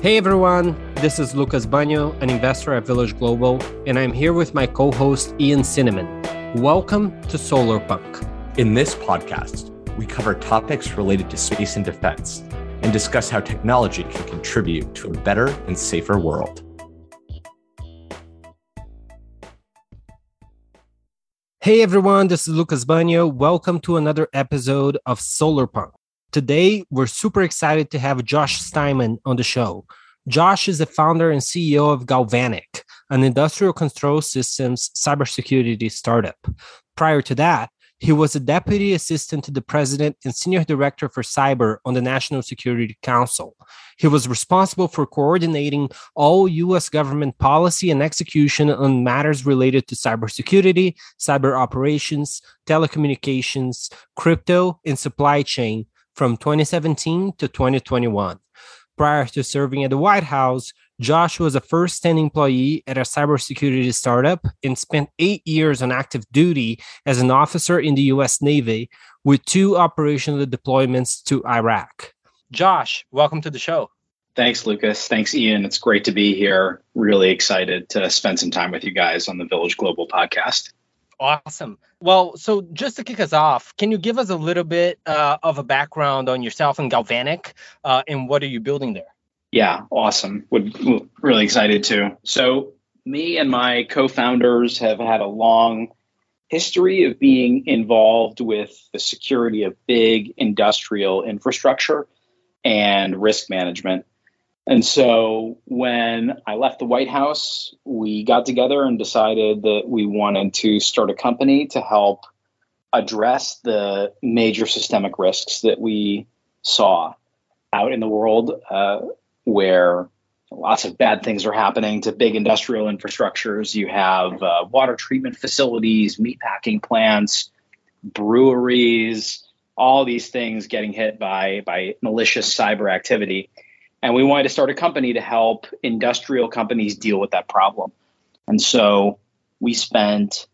Hey everyone, this is Lucas Banyo, an investor at Village Global, and I'm here with my co host Ian Cinnamon. Welcome to Solarpunk. In this podcast, we cover topics related to space and defense and discuss how technology can contribute to a better and safer world. Hey everyone, this is Lucas Banyo. Welcome to another episode of Solarpunk. Today, we're super excited to have Josh Steinman on the show. Josh is the founder and CEO of Galvanic, an industrial control systems cybersecurity startup. Prior to that, he was a deputy assistant to the president and senior director for cyber on the National Security Council. He was responsible for coordinating all U.S. government policy and execution on matters related to cybersecurity, cyber operations, telecommunications, crypto, and supply chain from 2017 to 2021. Prior to serving at the White House, Josh was a first time employee at a cybersecurity startup and spent eight years on active duty as an officer in the US Navy with two operational deployments to Iraq. Josh, welcome to the show. Thanks, Lucas. Thanks, Ian. It's great to be here. Really excited to spend some time with you guys on the Village Global podcast. Awesome. Well, so just to kick us off, can you give us a little bit uh, of a background on yourself and Galvanic uh, and what are you building there? Yeah, awesome. Would really excited to. So, me and my co-founders have had a long history of being involved with the security of big industrial infrastructure and risk management. And so when I left the White House, we got together and decided that we wanted to start a company to help address the major systemic risks that we saw out in the world uh, where lots of bad things are happening to big industrial infrastructures. You have uh, water treatment facilities, meatpacking plants, breweries, all these things getting hit by, by malicious cyber activity. And we wanted to start a company to help industrial companies deal with that problem. And so we spent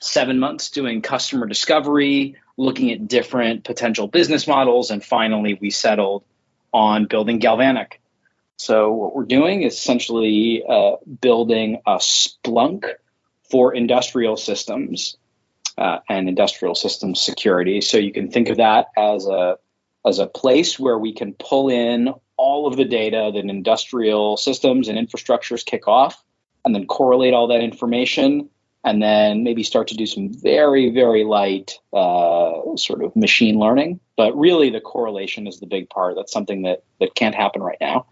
seven months doing customer discovery, looking at different potential business models, and finally we settled on building Galvanic. So what we're doing is essentially uh, building a Splunk for industrial systems uh, and industrial systems security. So you can think of that as a as a place where we can pull in all of the data that industrial systems and infrastructures kick off and then correlate all that information and then maybe start to do some very very light uh, sort of machine learning. But really the correlation is the big part. That's something that that can't happen right now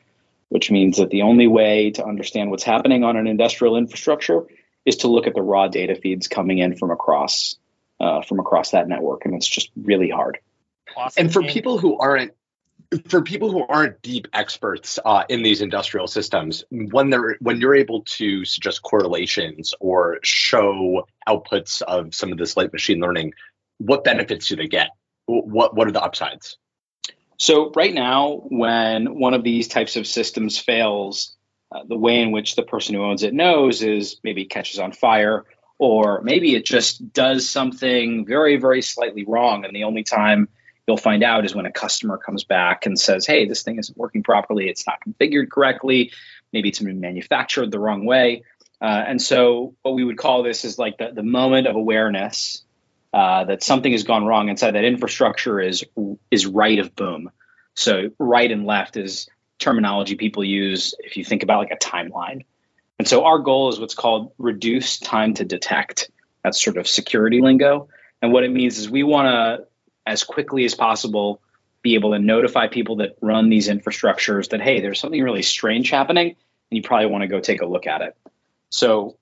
which means that the only way to understand what's happening on an industrial infrastructure is to look at the raw data feeds coming in from across uh, from across that network. And it's just really hard. Awesome. and for people who aren't for people who aren't deep experts uh, in these industrial systems, when they're when you're able to suggest correlations or show outputs of some of this light machine learning, what benefits do they get? What what are the upsides? So right now, when one of these types of systems fails, uh, the way in which the person who owns it knows is maybe it catches on fire, or maybe it just does something very very slightly wrong, and the only time you'll find out is when a customer comes back and says, hey, this thing isn't working properly, it's not configured correctly, maybe it's been manufactured the wrong way. Uh, and so what we would call this is like the, the moment of awareness uh, that something has gone wrong inside that infrastructure is is right of boom. So right and left is terminology people use if you think about like a timeline. And so our goal is what's called reduce time to detect. That's sort of security lingo. And what it means is we want to as quickly as possible be able to notify people that run these infrastructures that hey there's something really strange happening and you probably want to go take a look at it. So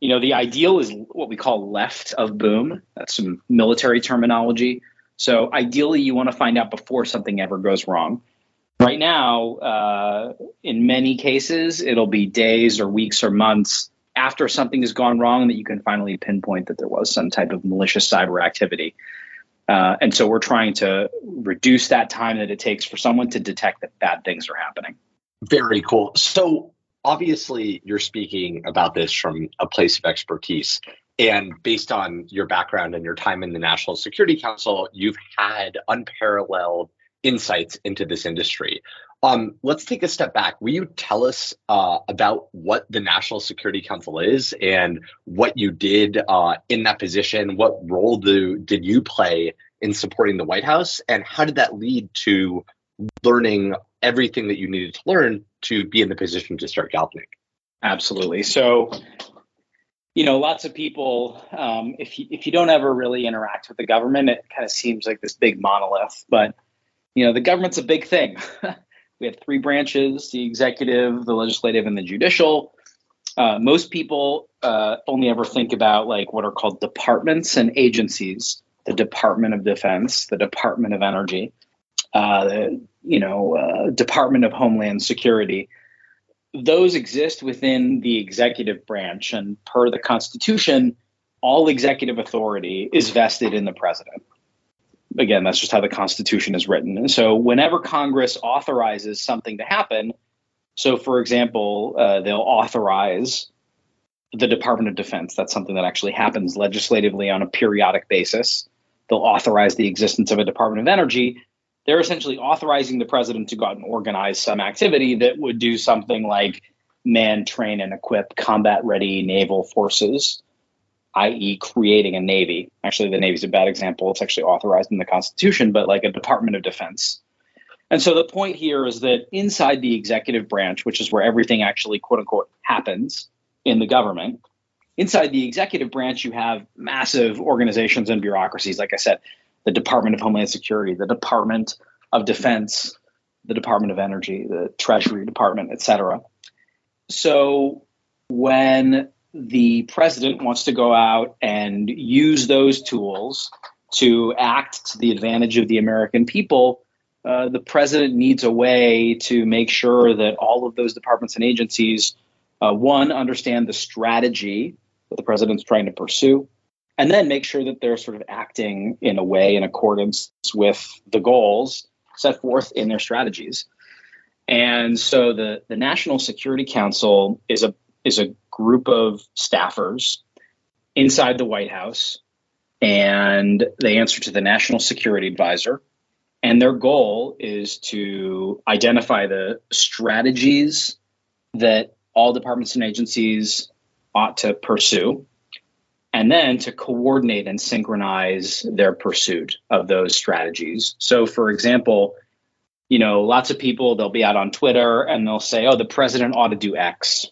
you know the ideal is what we call left of boom. That's some military terminology. So ideally you want to find out before something ever goes wrong. Right now uh, in many cases it'll be days or weeks or months after something has gone wrong that you can finally pinpoint that there was some type of malicious cyber activity uh, and so we're trying to reduce that time that it takes for someone to detect that bad things are happening. Very cool. So obviously, you're speaking about this from a place of expertise. And based on your background and your time in the National Security Council, you've had unparalleled insights into this industry. Um, let's take a step back. Will you tell us uh, about what the National Security Council is and what you did uh, in that position? What role do, did you play in supporting the White House? And how did that lead to learning everything that you needed to learn to be in the position to start Galvanic? Absolutely. So, you know, lots of people, um, if, you, if you don't ever really interact with the government, it kind of seems like this big monolith. But, you know, the government's a big thing. we have three branches the executive, the legislative, and the judicial. Uh, most people uh, only ever think about like what are called departments and agencies the Department of Defense, the Department of Energy, uh, the you know uh, Department of Homeland Security those exist within the executive branch, and per the Constitution, all executive authority is vested in the president. Again, that's just how the Constitution is written. And so, whenever Congress authorizes something to happen, so for example, uh, they'll authorize the Department of Defense. That's something that actually happens legislatively on a periodic basis. They'll authorize the existence of a Department of Energy they're essentially authorizing the president to go out and organize some activity that would do something like man, train, and equip combat ready naval forces, i.e., creating a navy. Actually, the navy's a bad example. It's actually authorized in the Constitution, but like a Department of Defense. And so the point here is that inside the executive branch, which is where everything actually, quote unquote, happens in the government, inside the executive branch, you have massive organizations and bureaucracies. Like I said, the Department of Homeland Security, the Department of Defense, the Department of Energy, the Treasury Department, et cetera. So when the president wants to go out and use those tools to act to the advantage of the American people, uh, the president needs a way to make sure that all of those departments and agencies, uh, one, understand the strategy that the president's trying to pursue, and then make sure that they're sort of acting in a way in accordance with the goals set forth in their strategies. And so the, the National Security Council is a is a group of staffers inside the White House, and they answer to the National Security Advisor. And their goal is to identify the strategies that all departments and agencies ought to pursue and then to coordinate and synchronize their pursuit of those strategies. So, for example, you know, lots of people they'll be out on Twitter and they'll say, "Oh, the president ought to do X."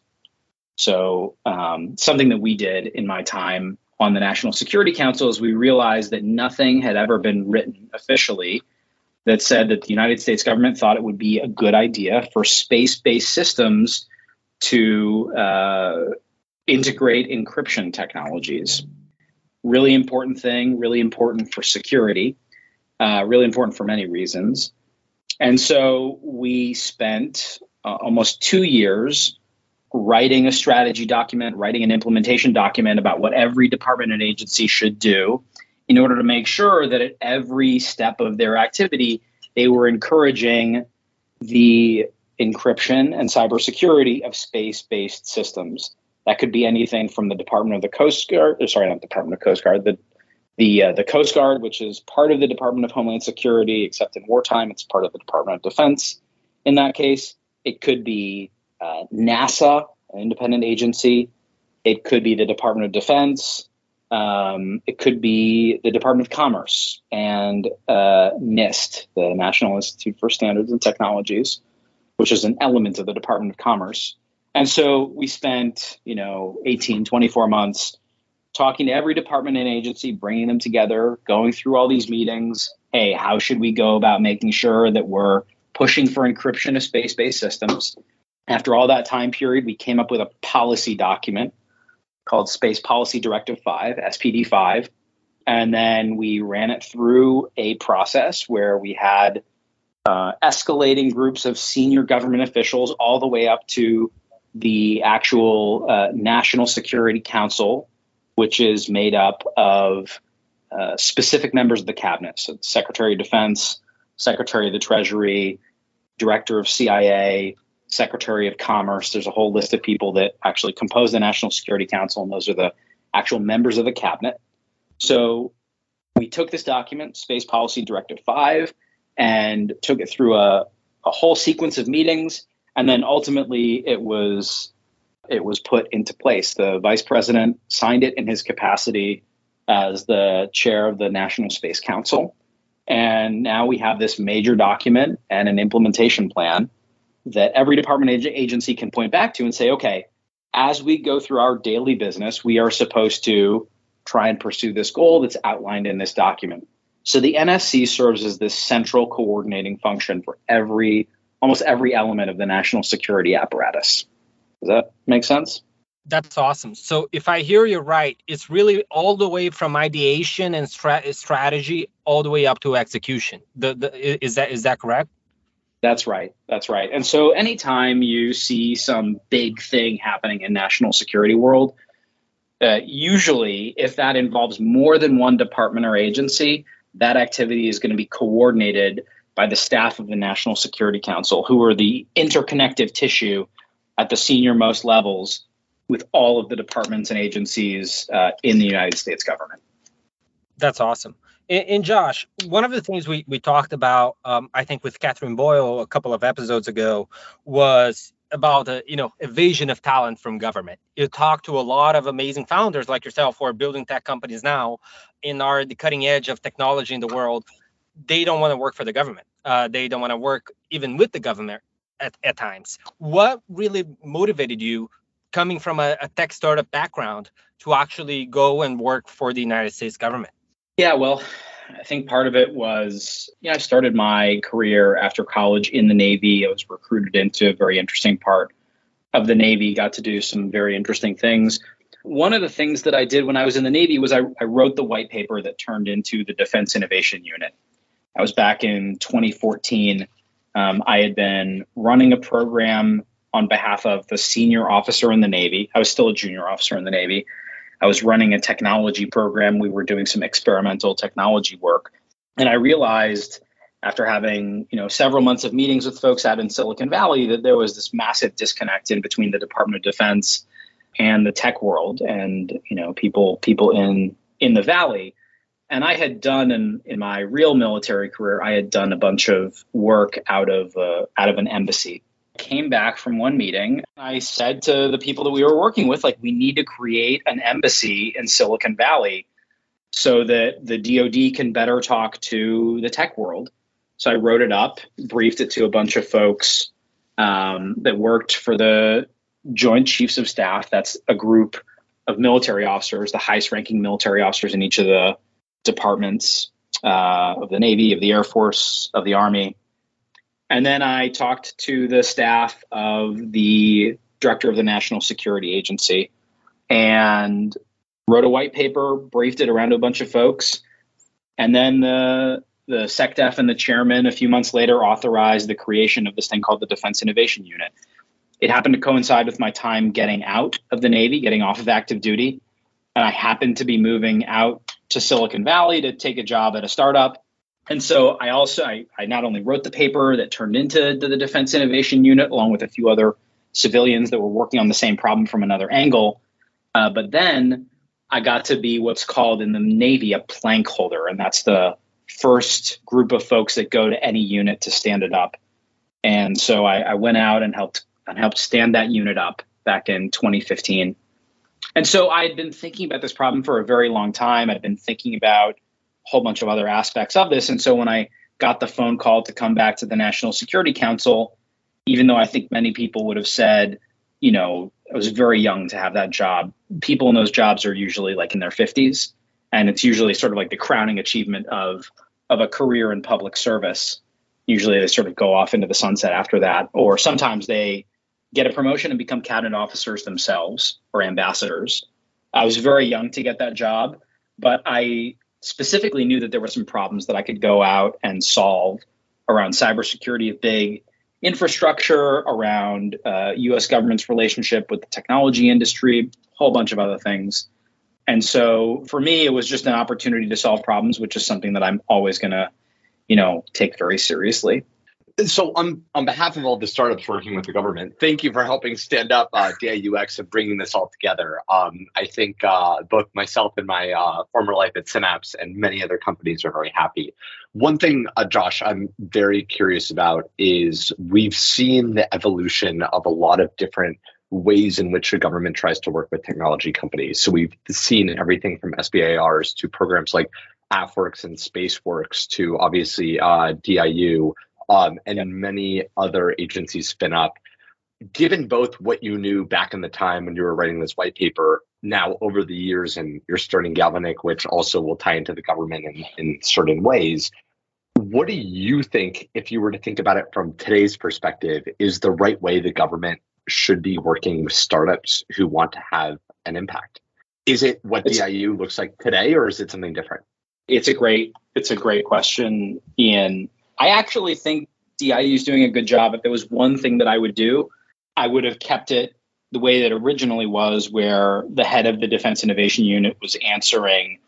So, um, something that we did in my time on the National Security Council is we realized that nothing had ever been written officially that said that the United States government thought it would be a good idea for space-based systems to uh, integrate encryption technologies. Really important thing, really important for security, uh, really important for many reasons. And so we spent uh, almost two years writing a strategy document, writing an implementation document about what every department and agency should do in order to make sure that at every step of their activity, they were encouraging the encryption and cybersecurity of space based systems. That could be anything from the Department of the Coast Guard, or sorry, not Department of Coast Guard, the the uh, the Coast Guard, which is part of the Department of Homeland Security, except in wartime, it's part of the Department of Defense. In that case, it could be uh, NASA, an independent agency. It could be the Department of Defense. Um, it could be the Department of Commerce and uh, NIST, the National Institute for Standards and Technologies, which is an element of the Department of Commerce. And so we spent, you know, 18, 24 months talking to every department and agency, bringing them together, going through all these meetings. Hey, how should we go about making sure that we're pushing for encryption of space based systems? After all that time period, we came up with a policy document called Space Policy Directive 5, SPD 5. And then we ran it through a process where we had uh, escalating groups of senior government officials all the way up to the actual uh, National Security Council, which is made up of uh, specific members of the cabinet, so Secretary of Defense, Secretary of the Treasury, Director of CIA, Secretary of Commerce. There's a whole list of people that actually compose the National Security Council, and those are the actual members of the cabinet. So we took this document, Space Policy Directive 5, and took it through a a whole sequence of meetings, and then ultimately it was it was put into place. The vice president signed it in his capacity as the chair of the National Space Council. And now we have this major document and an implementation plan that every department agency can point back to and say, okay, as we go through our daily business, we are supposed to try and pursue this goal that's outlined in this document. So the NSC serves as this central coordinating function for every almost every element of the national security apparatus. Does that make sense? That's awesome. So if I hear you right, it's really all the way from ideation and stra- strategy all the way up to execution. The, the, is that is that correct? That's right. That's right. And so anytime you see some big thing happening in national security world, uh, usually if that involves more than one department or agency, that activity is going to be coordinated by the staff of the National Security Council, who are the interconnective tissue at the senior most levels with all of the departments and agencies uh, in the United States government. That's awesome. And, and, Josh, one of the things we, we talked about, um, I think, with Katherine Boyle a couple of episodes ago was about you know evasion of talent from government. You talk to a lot of amazing founders like yourself who are building tech companies now and are the cutting edge of technology in the world. They don't want to work for the government. Uh, they don't want to work even with the government at, at times. What really motivated you coming from a, a tech startup background to actually go and work for the United States government? Yeah, well, I think part of it was, yeah, I started my career after college in the Navy. I was recruited into a very interesting part of the Navy, got to do some very interesting things. One of the things that I did when I was in the Navy was I, I wrote the white paper that turned into the Defense Innovation Unit. I was back in 2014. Um, I had been running a program on behalf of the senior officer in the Navy. I was still a junior officer in the Navy. I was running a technology program. We were doing some experimental technology work. And I realized after having, you know, several months of meetings with folks out in Silicon Valley that there was this massive disconnect in between the Department of Defense and the tech world and, you know, people people in in the valley. And I had done in, in my real military career, I had done a bunch of work out of uh, out of an embassy came back from one meeting. I said to the people that we were working with, like, we need to create an embassy in Silicon Valley so that the DoD can better talk to the tech world. So I wrote it up, briefed it to a bunch of folks um, that worked for the Joint Chiefs of Staff. That's a group of military officers, the highest ranking military officers in each of the departments uh, of the Navy, of the Air Force, of the Army. And then I talked to the staff of the director of the National Security Agency and wrote a white paper, briefed it around to a bunch of folks. And then the the SecDef and the chairman a few months later authorized the creation of this thing called the Defense Innovation Unit. It happened to coincide with my time getting out of the Navy, getting off of active duty. And I happened to be moving out to Silicon Valley to take a job at a startup and so I also I, I not only wrote the paper that turned into the, the Defense Innovation Unit, along with a few other civilians that were working on the same problem from another angle, uh, but then I got to be what's called in the Navy a plank holder, and that's the first group of folks that go to any unit to stand it up. And so I, I went out and helped and helped stand that unit up back in 2015. And so I had been thinking about this problem for a very long time. I'd been thinking about whole bunch of other aspects of this. And so when I got the phone call to come back to the National Security Council, even though I think many people would have said, you know, I was very young to have that job. People in those jobs are usually like in their 50s, and it's usually sort of like the crowning achievement of of a career in public service. Usually they sort of go off into the sunset after that, or sometimes they get a promotion and become cabinet officers themselves or ambassadors. I was very young to get that job, but I specifically knew that there were some problems that I could go out and solve around cybersecurity of big infrastructure, around uh, U.S. government's relationship with the technology industry, a whole bunch of other things. And so for me, it was just an opportunity to solve problems, which is something that I'm always going to, you know, take very seriously. So, on on behalf of all the startups working with the government, thank you for helping stand up uh, DIUX and bringing this all together. Um, I think uh, both myself and my uh, former life at Synapse and many other companies are very happy. One thing, uh, Josh, I'm very curious about is we've seen the evolution of a lot of different ways in which the government tries to work with technology companies. So we've seen everything from SBIRs to programs like AFWERX and SpaceWERX to obviously uh, DIU um, and yep. many other agencies spin up. Given both what you knew back in the time when you were writing this white paper, now over the years, and you're starting Galvanic, which also will tie into the government in, in certain ways, what do you think, if you were to think about it from today's perspective, is the right way the government should be working with startups who want to have an impact? Is it what it's, DIU looks like today, or is it something different? It's a great, it's a great question, Ian. I actually think DIU is doing a good job. If there was one thing that I would do, I would have kept it the way that originally was, where the head of the Defense Innovation Unit was answering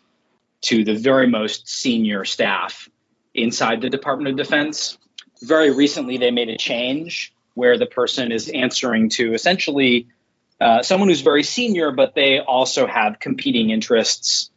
to the very most senior staff inside the Department of Defense. Very recently, they made a change where the person is answering to essentially uh, someone who's very senior, but they also have competing interests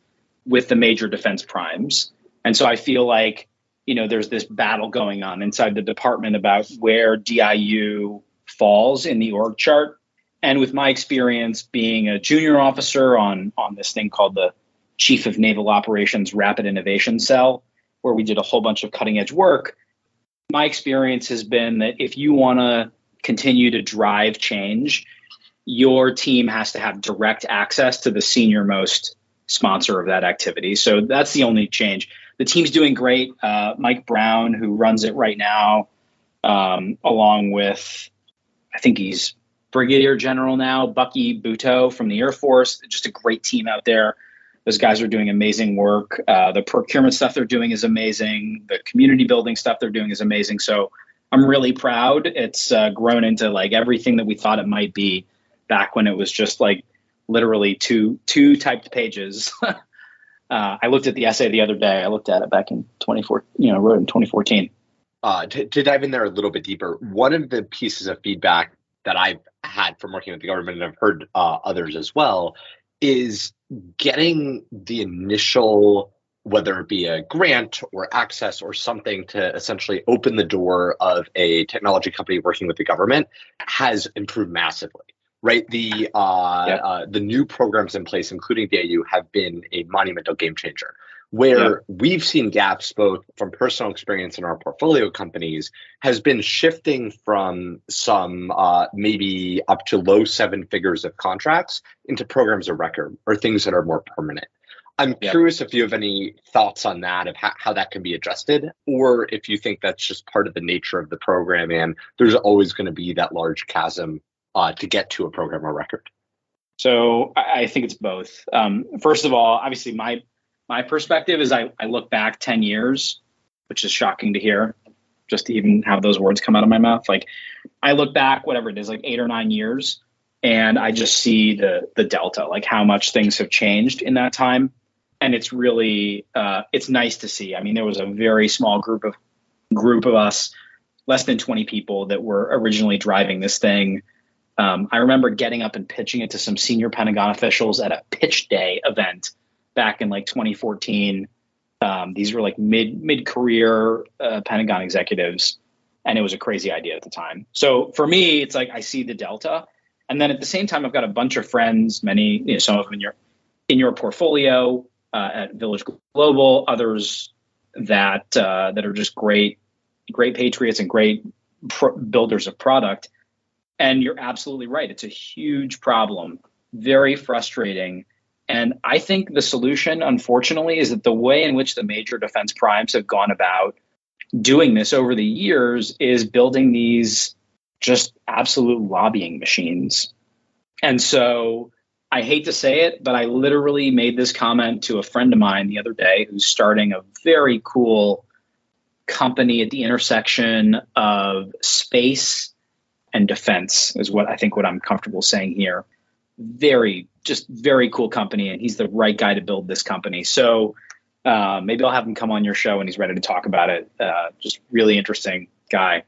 with the major defense primes. And so I feel like you know there's this battle going on inside the department about where DIU falls in the org chart. And with my experience being a junior officer on on this thing called the Chief of Naval Operations Rapid Innovation Cell, where we did a whole bunch of cutting edge work, my experience has been that if you want to continue to drive change, your team has to have direct access to the senior most sponsor of that activity. So that's the only change the team's doing great. Uh, Mike Brown, who runs it right now, um, along with, I think he's brigadier general now, Bucky Butow from the Air Force. Just a great team out there. Those guys are doing amazing work. Uh, the procurement stuff they're doing is amazing. The community building stuff they're doing is amazing. So I'm really proud. It's uh, grown into like everything that we thought it might be back when it was just like literally two two typed pages Uh, I looked at the essay the other day. I looked at it back in 2014, you know, wrote in 2014. Uh, to, to dive in there a little bit deeper, one of the pieces of feedback that I've had from working with the government, and I've heard uh, others as well, is getting the initial, whether it be a grant or access or something to essentially open the door of a technology company working with the government has improved massively right? The uh, yep. uh, the new programs in place, including DIU, have been a monumental game changer. Where yep. we've seen gaps, both from personal experience in our portfolio companies, has been shifting from some uh, maybe up to low seven figures of contracts into programs of record or things that are more permanent. I'm curious if you have any thoughts on that, of how, how that can be adjusted, or if you think that's just part of the nature of the program and there's always going to be that large chasm uh, to get to a program or record? So I, think it's both. Um, first of all, obviously my my perspective is I, I look back 10 years, which is shocking to hear, just to even have those words come out of my mouth. Like I look back, whatever it is, like eight or nine years, and I just see the the delta, like how much things have changed in that time. And it's really uh, it's nice to see. I mean, there was a very small group of group of us, less than 20 people that were originally driving this thing um, I remember getting up and pitching it to some senior Pentagon officials at a pitch day event back in like 2014. Um, these were like mid mid career uh, Pentagon executives, and it was a crazy idea at the time. So for me, it's like I see the delta, and then at the same time, I've got a bunch of friends, many you know, some of them in your in your portfolio uh, at Village Global, others that uh, that are just great great patriots and great pr- builders of product and you're absolutely right. It's a huge problem, very frustrating. And I think the solution, unfortunately, is that the way in which the major defense primes have gone about doing this over the years is building these just absolute lobbying machines. And so I hate to say it, but I literally made this comment to a friend of mine the other day who's starting a very cool company at the intersection of space and defense is what I think what I'm comfortable saying here. Very, just very cool company, and he's the right guy to build this company. So uh, maybe I'll have him come on your show and he's ready to talk about it. Uh, just really interesting guy.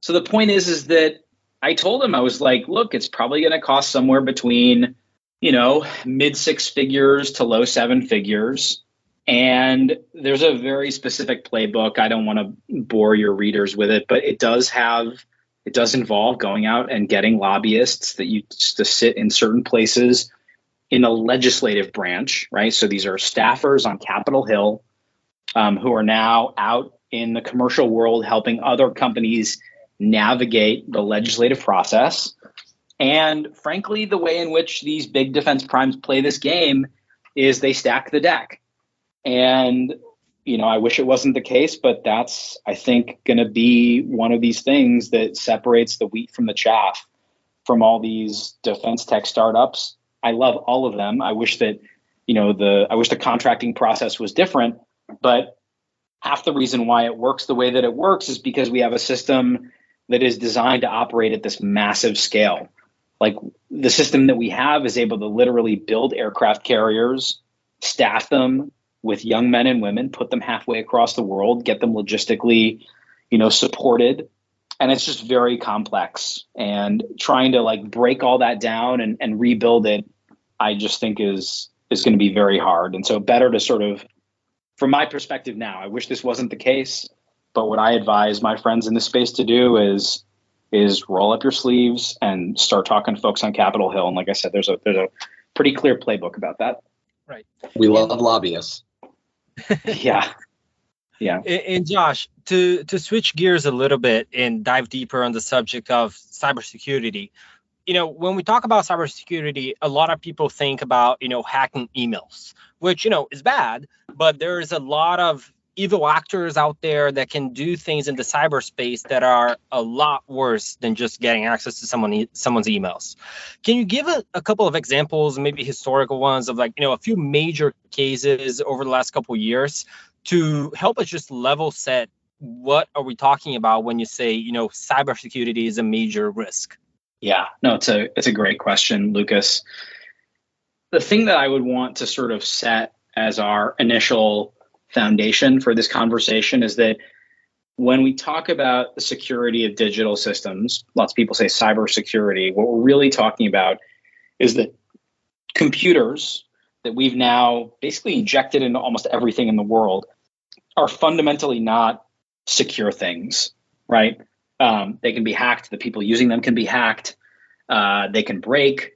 So the point is, is that I told him I was like, look, it's probably going to cost somewhere between, you know, mid six figures to low seven figures. And there's a very specific playbook. I don't want to bore your readers with it, but it does have, it does involve going out and getting lobbyists that you to sit in certain places in the legislative branch, right? So these are staffers on Capitol Hill um, who are now out in the commercial world helping other companies navigate the legislative process. And frankly, the way in which these big defense primes play this game is they stack the deck. And, you know, I wish it wasn't the case, but that's, I think, going to be one of these things that separates the wheat from the chaff from all these defense tech startups. I love all of them. I wish that, you know, the, I wish the contracting process was different, but half the reason why it works the way that it works is because we have a system that is designed to operate at this massive scale. Like the system that we have is able to literally build aircraft carriers, staff them with young men and women, put them halfway across the world, get them logistically, you know, supported. And it's just very complex. And trying to like break all that down and, and rebuild it, I just think is is going to be very hard. And so better to sort of from my perspective now, I wish this wasn't the case. But what I advise my friends in this space to do is is roll up your sleeves and start talking to folks on Capitol Hill. And like I said, there's a there's a pretty clear playbook about that. Right. We love lobbyists. yeah. Yeah. And Josh, to to switch gears a little bit and dive deeper on the subject of cybersecurity, you know, when we talk about cybersecurity, a lot of people think about, you know, hacking emails, which, you know, is bad, but there's a lot of evil actors out there that can do things in the cyberspace that are a lot worse than just getting access to someone someone's emails. Can you give a, a, couple of examples, maybe historical ones, of like you know a few major cases over the last couple years to help us just level set what are we talking about when you say you know cybersecurity is a major risk? Yeah, no, it's a it's a great question, Lucas. The thing that I would want to sort of set as our initial foundation for this conversation is that when we talk about the security of digital systems, lots of people say cybersecurity. What we're really talking about is that computers that we've now basically injected into almost everything in the world are fundamentally not secure things, right? Um, they can be hacked. The people using them can be hacked. Uh, they can break.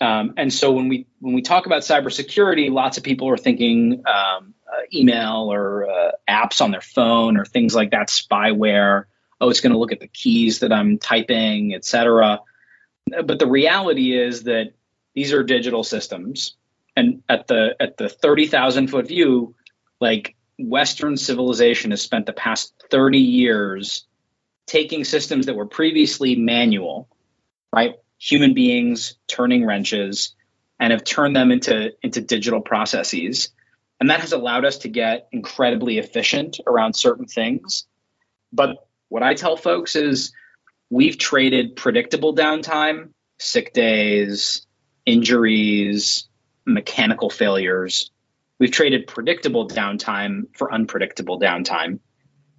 Um, and so when we when we talk about cybersecurity, lots of people are thinking um, email or uh, apps on their phone or things like that, spyware. Oh, it's going to look at the keys that I'm typing, etc. But the reality is that these are digital systems, and at the at the thirty thousand foot view, like Western civilization has spent the past thirty years taking systems that were previously manual, right? Human beings turning wrenches, and have turned them into into digital processes and that has allowed us to get incredibly efficient around certain things. But what I tell folks is we've traded predictable downtime, sick days, injuries, mechanical failures. We've traded predictable downtime for unpredictable downtime.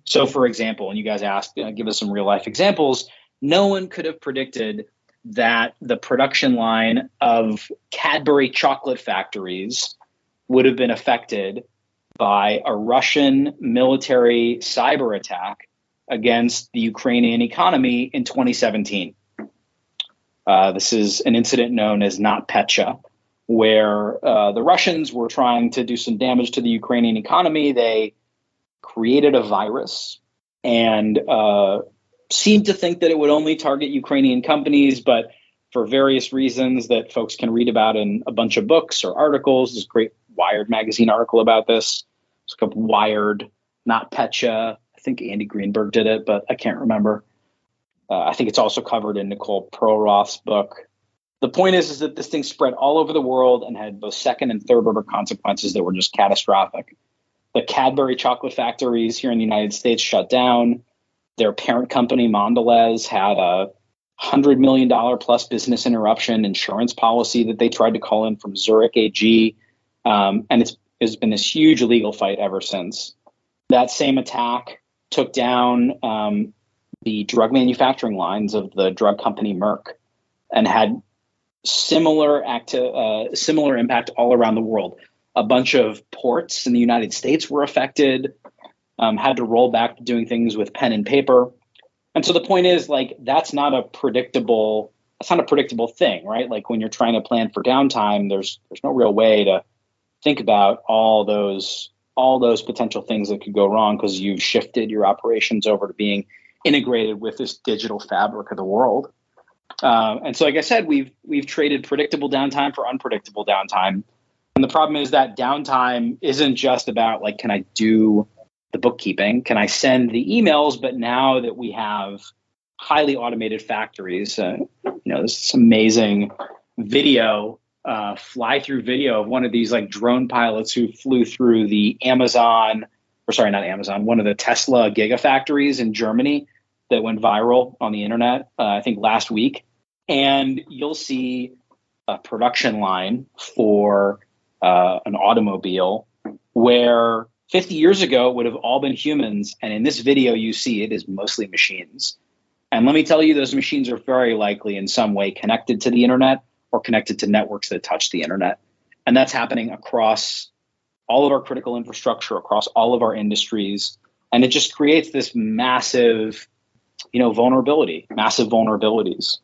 So, for example, and you guys asked, uh, give us some real life examples, no one could have predicted that the production line of Cadbury chocolate factories would have been affected by a Russian military cyber attack against the Ukrainian economy in 2017. Uh, this is an incident known as NotPetya, where uh, the Russians were trying to do some damage to the Ukrainian economy. They created a virus and uh, seemed to think that it would only target Ukrainian companies, but for various reasons that folks can read about in a bunch of books or articles, there's great Wired magazine article about this. It's called Wired, NotPetya. I think Andy Greenberg did it, but I can't remember. Uh, I think it's also covered in Nicole Perlroth's book. The point is, is that this thing spread all over the world and had both second and third order consequences that were just catastrophic. The Cadbury chocolate factories here in the United States shut down. Their parent company, Mondelez, had a $100 million plus business interruption insurance policy that they tried to call in from Zurich AG um, and it's, it's been this huge legal fight ever since. That same attack took down um, the drug manufacturing lines of the drug company Merck and had similar act uh, similar impact all around the world. A bunch of ports in the United States were affected, um, had to roll back to doing things with pen and paper. And so the point is like that's not a predictable that's not a predictable thing, right? Like when you're trying to plan for downtime, there's there's no real way to think about all those all those potential things that could go wrong because you've shifted your operations over to being integrated with this digital fabric of the world. Uh, and so, like I said, we've we've traded predictable downtime for unpredictable downtime. And the problem is that downtime isn't just about like, can I do the bookkeeping? Can I send the emails? But now that we have highly automated factories, uh, you know, this amazing video, uh, fly through video of one of these like drone pilots who flew through the Amazon, or sorry, not Amazon, one of the Tesla gigafactories in Germany that went viral on the internet, uh, I think last week. And you'll see a production line for uh, an automobile where 50 years ago it would have all been humans. And in this video, you see it is mostly machines. And let me tell you, those machines are very likely in some way connected to the internet or connected to networks that touch the internet. And that's happening across all of our critical infrastructure, across all of our industries. And it just creates this massive, you know, vulnerability, massive vulnerabilities.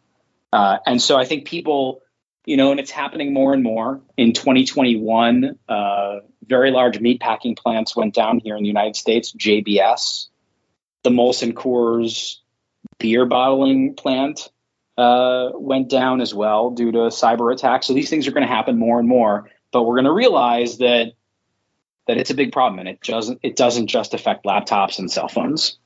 Uh, and so I think people, you know, and it's happening more and more. In 2021, uh, very large meat packing plants went down here in the United States, JBS, the Molson Coors beer bottling plant uh, went down as well due to cyber attacks. So these things are going to happen more and more, but we're going to realize that that it's a big problem and it doesn't it doesn't just affect laptops and cell phones.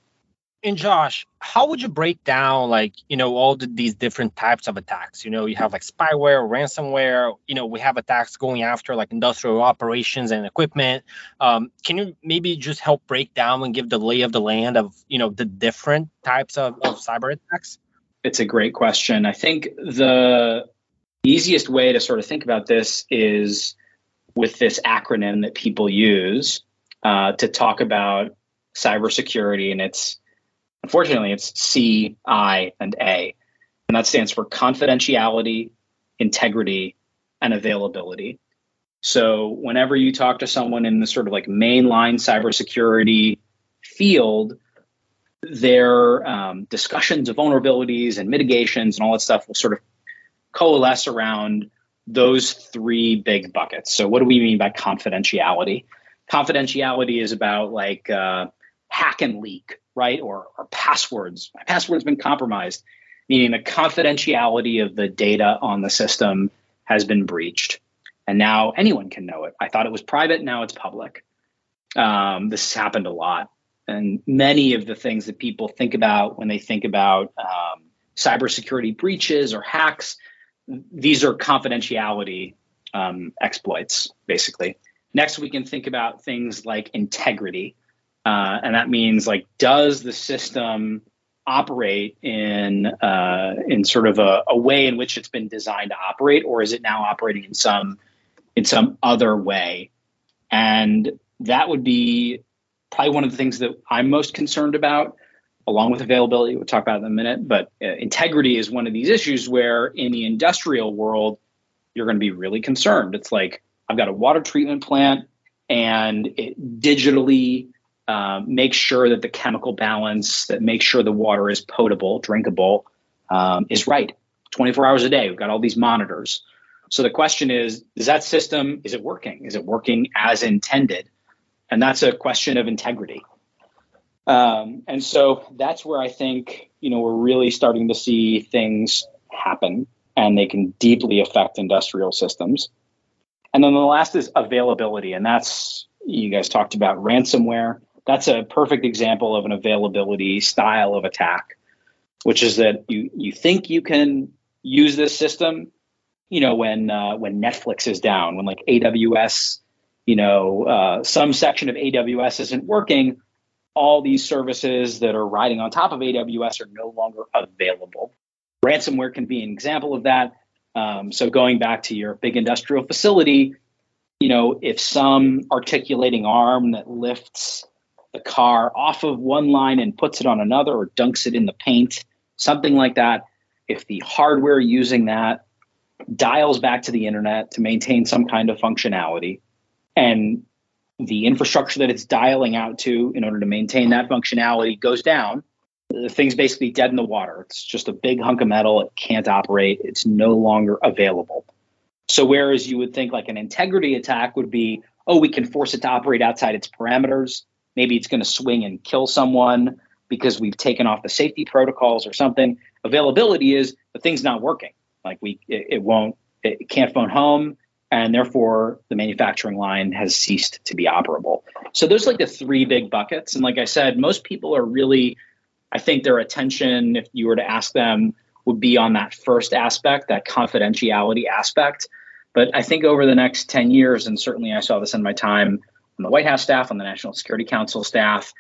And Josh, how would you break down like you know all the, these different types of attacks? You know, you have like spyware, ransomware. You know, we have attacks going after like industrial operations and equipment. Um, can you maybe just help break down and give the lay of the land of you know the different types of, of cyber attacks? It's a great question. I think the easiest way to sort of think about this is with this acronym that people use uh, to talk about cybersecurity, and it's unfortunately it's C, I, and A, and that stands for confidentiality, integrity, and availability. So whenever you talk to someone in the sort of like mainline cybersecurity field, their um, discussions of vulnerabilities and mitigations and all that stuff will sort of coalesce around those three big buckets. So, what do we mean by confidentiality? Confidentiality is about like uh, hack and leak, right? Or, or passwords. My password's been compromised, meaning the confidentiality of the data on the system has been breached. And now anyone can know it. I thought it was private, now it's public. Um, this has happened a lot. And many of the things that people think about when they think about um, cybersecurity breaches or hacks, these are confidentiality um, exploits, basically. Next, we can think about things like integrity. Uh, and that means like, does the system operate in uh, in sort of a, a, way in which it's been designed to operate, or is it now operating in some in some other way? And that would be probably one of the things that I'm most concerned about, along with availability. We'll talk about in a minute. But uh, integrity is one of these issues where in the industrial world, you're going to be really concerned. It's like I've got a water treatment plant and it digitally uh, makes sure that the chemical balance that makes sure the water is potable, drinkable, um, is right 24 hours a day. We've got all these monitors. So the question is, is that system, is it working? Is it working as intended? And that's a question of integrity. Um, and so that's where I think you know we're really starting to see things happen, and they can deeply affect industrial systems. And then the last is availability, and that's you guys talked about ransomware. That's a perfect example of an availability style of attack, which is that you you think you can use this system, you know, when uh, when Netflix is down, when like AWS you know, uh, some section of AWS isn't working, all these services that are riding on top of AWS are no longer available. Ransomware can be an example of that. Um, so going back to your big industrial facility, you know, if some articulating arm that lifts the car off of one line and puts it on another or dunks it in the paint, something like that. If the hardware using that dials back to the internet to maintain some kind of functionality and the infrastructure that it's dialing out to in order to maintain that functionality goes down, the thing's basically dead in the water. It's just a big hunk of metal. It can't operate. It's no longer available. So, whereas you would think like an integrity attack would be, oh, we can force it to operate outside its parameters. Maybe it's going to swing and kill someone because we've taken off the safety protocols or something. Availability is the thing's not working. Like we, it, it won't, it can't phone home and therefore the manufacturing line has ceased to be operable. So those are like the three big buckets. And like I said, most people are really, I think their attention, if you were to ask them, would be on that first aspect, that confidentiality aspect. But I think over the next 10 years, and certainly I saw this in my time on the White House staff, on the National Security Council staff,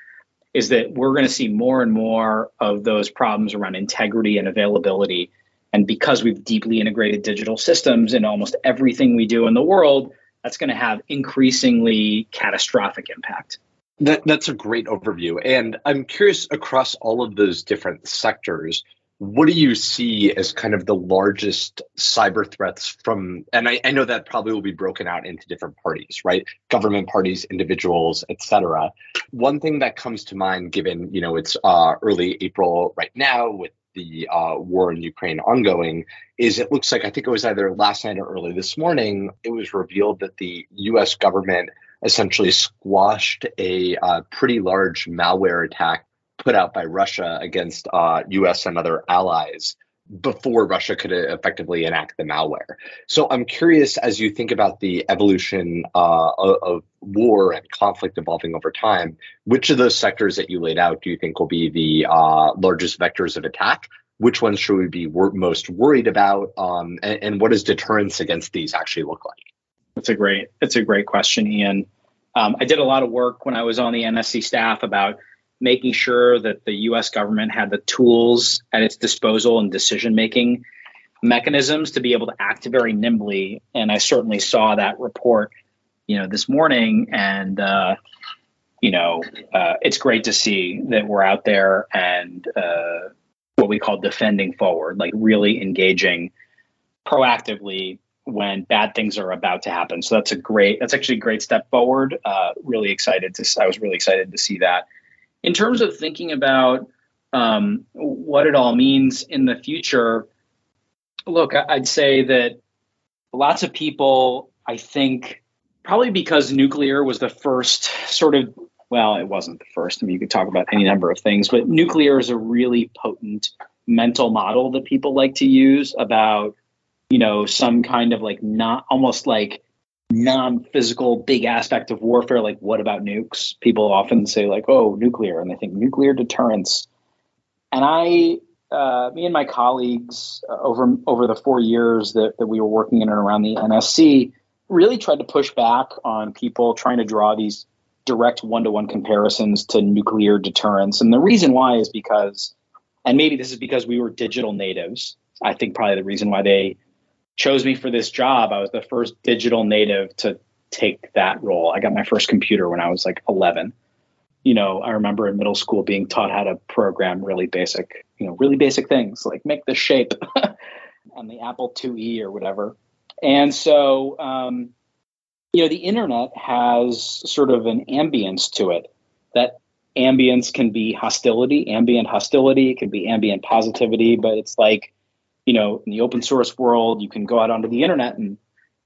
is that we're going to see more and more of those problems around integrity and availability and because we've deeply integrated digital systems in almost everything we do in the world, that's going to have increasingly catastrophic impact. That, that's a great overview. And I'm curious across all of those different sectors, what do you see as kind of the largest cyber threats from and I, I, know that probably will be broken out into different parties right government parties individuals etc one thing that comes to mind given you know it's uh, early april right now with the uh, war in Ukraine ongoing is it looks like I think it was either last night or early this morning. It was revealed that the U.S. government essentially squashed a uh, pretty large malware attack put out by Russia against uh, U.S. and other allies before Russia could effectively enact the malware. So I'm curious, as you think about the evolution uh, of, war and conflict evolving over time, which of those sectors that you laid out do you think will be the uh, largest vectors of attack? Which ones should we be wor- most worried about? Um, and, and, what does deterrence against these actually look like? That's a great. That's a great question, Ian. Um, I did a lot of work when I was on the NSC staff about making sure that the US government had the tools at its disposal and decision making mechanisms to be able to act very nimbly. And I certainly saw that report, you know, this morning. And, uh, you know, uh, it's great to see that we're out there and uh, what we call defending forward, like really engaging proactively when bad things are about to happen. So that's a great, that's actually a great step forward. Uh, really excited to, I was really excited to see that in terms of thinking about um, what it all means in the future, look, I'd say that lots of people, I think, probably because nuclear was the first sort of, well, it wasn't the first. I mean, you could talk about any number of things, but nuclear is a really potent mental model that people like to use about, you know, some kind of like not almost like non-physical big aspect of warfare like what about nukes? People often say like oh nuclear and they think nuclear deterrence. And i uh, me and my colleagues uh, over over the four years that, that we were working in and around the nsc really tried to push back on people trying to draw these direct one-to-one comparisons to nuclear deterrence. And the reason why is because and maybe this is because we were digital natives. I think probably the reason why they chose me for this job, I was the first digital native to take that role. I got my first computer when I was like 11. You know, I remember in middle school being taught how to program really basic, you know, really basic things like make the shape on the Apple IIe or whatever. And so, um, you know, the internet has sort of an ambience to it. That ambience can be hostility, ambient hostility, it can be ambient positivity, but it's like you know, in the open source world, you can go out onto the internet and,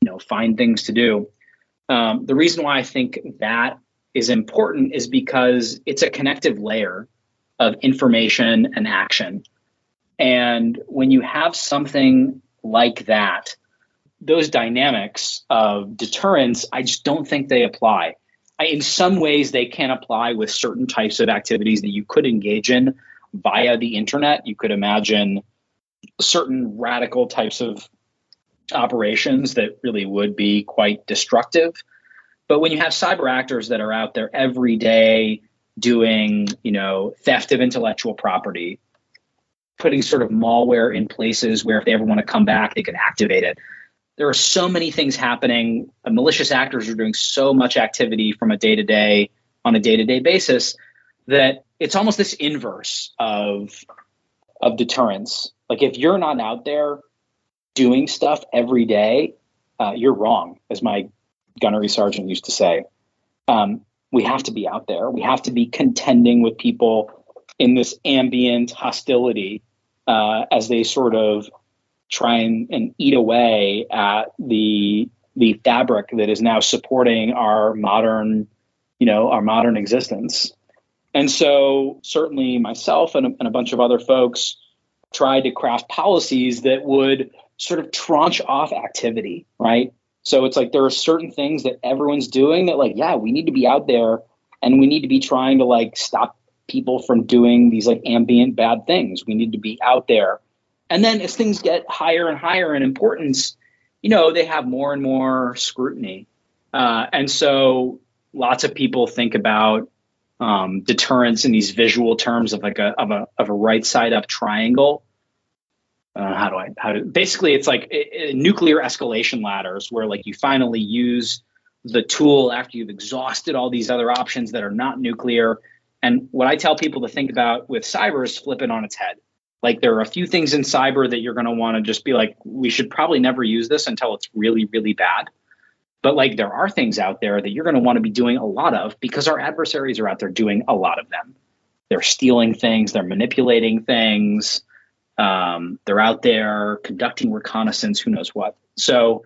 you know, find things to do. Um, the reason why I think that is important is because it's a connective layer of information and action. And when you have something like that, those dynamics of deterrence, I just don't think they apply. I, in some ways, they can apply with certain types of activities that you could engage in via the internet. You could imagine certain radical types of operations that really would be quite destructive. But when you have cyber actors that are out there every day doing, you know, theft of intellectual property, putting sort of malware in places where if they ever want to come back, they could activate it. There are so many things happening. Uh, malicious actors are doing so much activity from a day to day on a day-to-day basis that it's almost this inverse of of deterrence. Like if you're not out there doing stuff every day, uh, you're wrong, as my gunnery sergeant used to say. Um, we have to be out there. We have to be contending with people in this ambient hostility uh, as they sort of try and, and eat away at the the fabric that is now supporting our modern, you know, our modern existence. And so, certainly, myself and a, and a bunch of other folks tried to craft policies that would sort of tranche off activity, right? So it's like there are certain things that everyone's doing that, like, yeah, we need to be out there and we need to be trying to like stop people from doing these like ambient bad things. We need to be out there. And then as things get higher and higher in importance, you know, they have more and more scrutiny. Uh, and so lots of people think about um, deterrence in these visual terms of like a of a of a right side up triangle. Uh, how do I how do basically it's like nuclear escalation ladders where like you finally use the tool after you've exhausted all these other options that are not nuclear. And what I tell people to think about with cyber is flip it on its head. Like there are a few things in cyber that you're going to want to just be like, we should probably never use this until it's really, really bad. But like there are things out there that you're going to want to be doing a lot of because our adversaries are out there doing a lot of them. They're stealing things, they're manipulating things, um, they're out there conducting reconnaissance, who knows what. So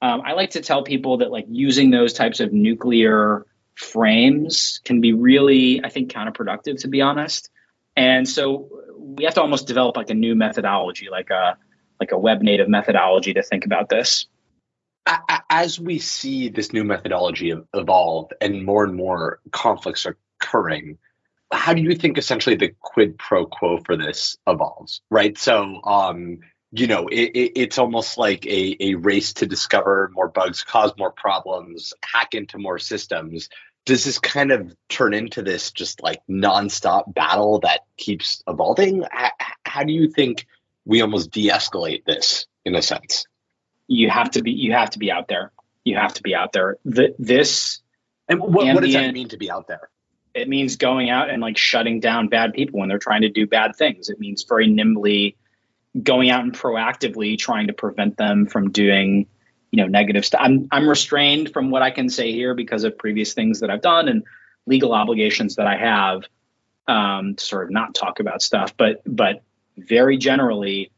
um, I like to tell people that like using those types of nuclear frames can be really, I think, counterproductive, to be honest. And so we have to almost develop like a new methodology, like a like a web native methodology to think about this as we see this new methodology evolve and more and more conflicts are occurring, how do you think essentially the quid pro quo for this evolves? Right. So, um, you know, it, it, it's almost like a, a race to discover more bugs, cause more problems, hack into more systems. Does this kind of turn into this just like nonstop battle that keeps evolving? How, how do you think we almost de escalate this in a sense? You have to be you have to be out there. You have to be out there. The, this and what, ambient, what does that mean to be out there? It means going out and like shutting down bad people when they're trying to do bad things. It means very nimbly going out and proactively trying to prevent them from doing you know negative stuff. I'm I'm restrained from what I can say here because of previous things that I've done and legal obligations that I have um, to sort of not talk about stuff. But but very generally,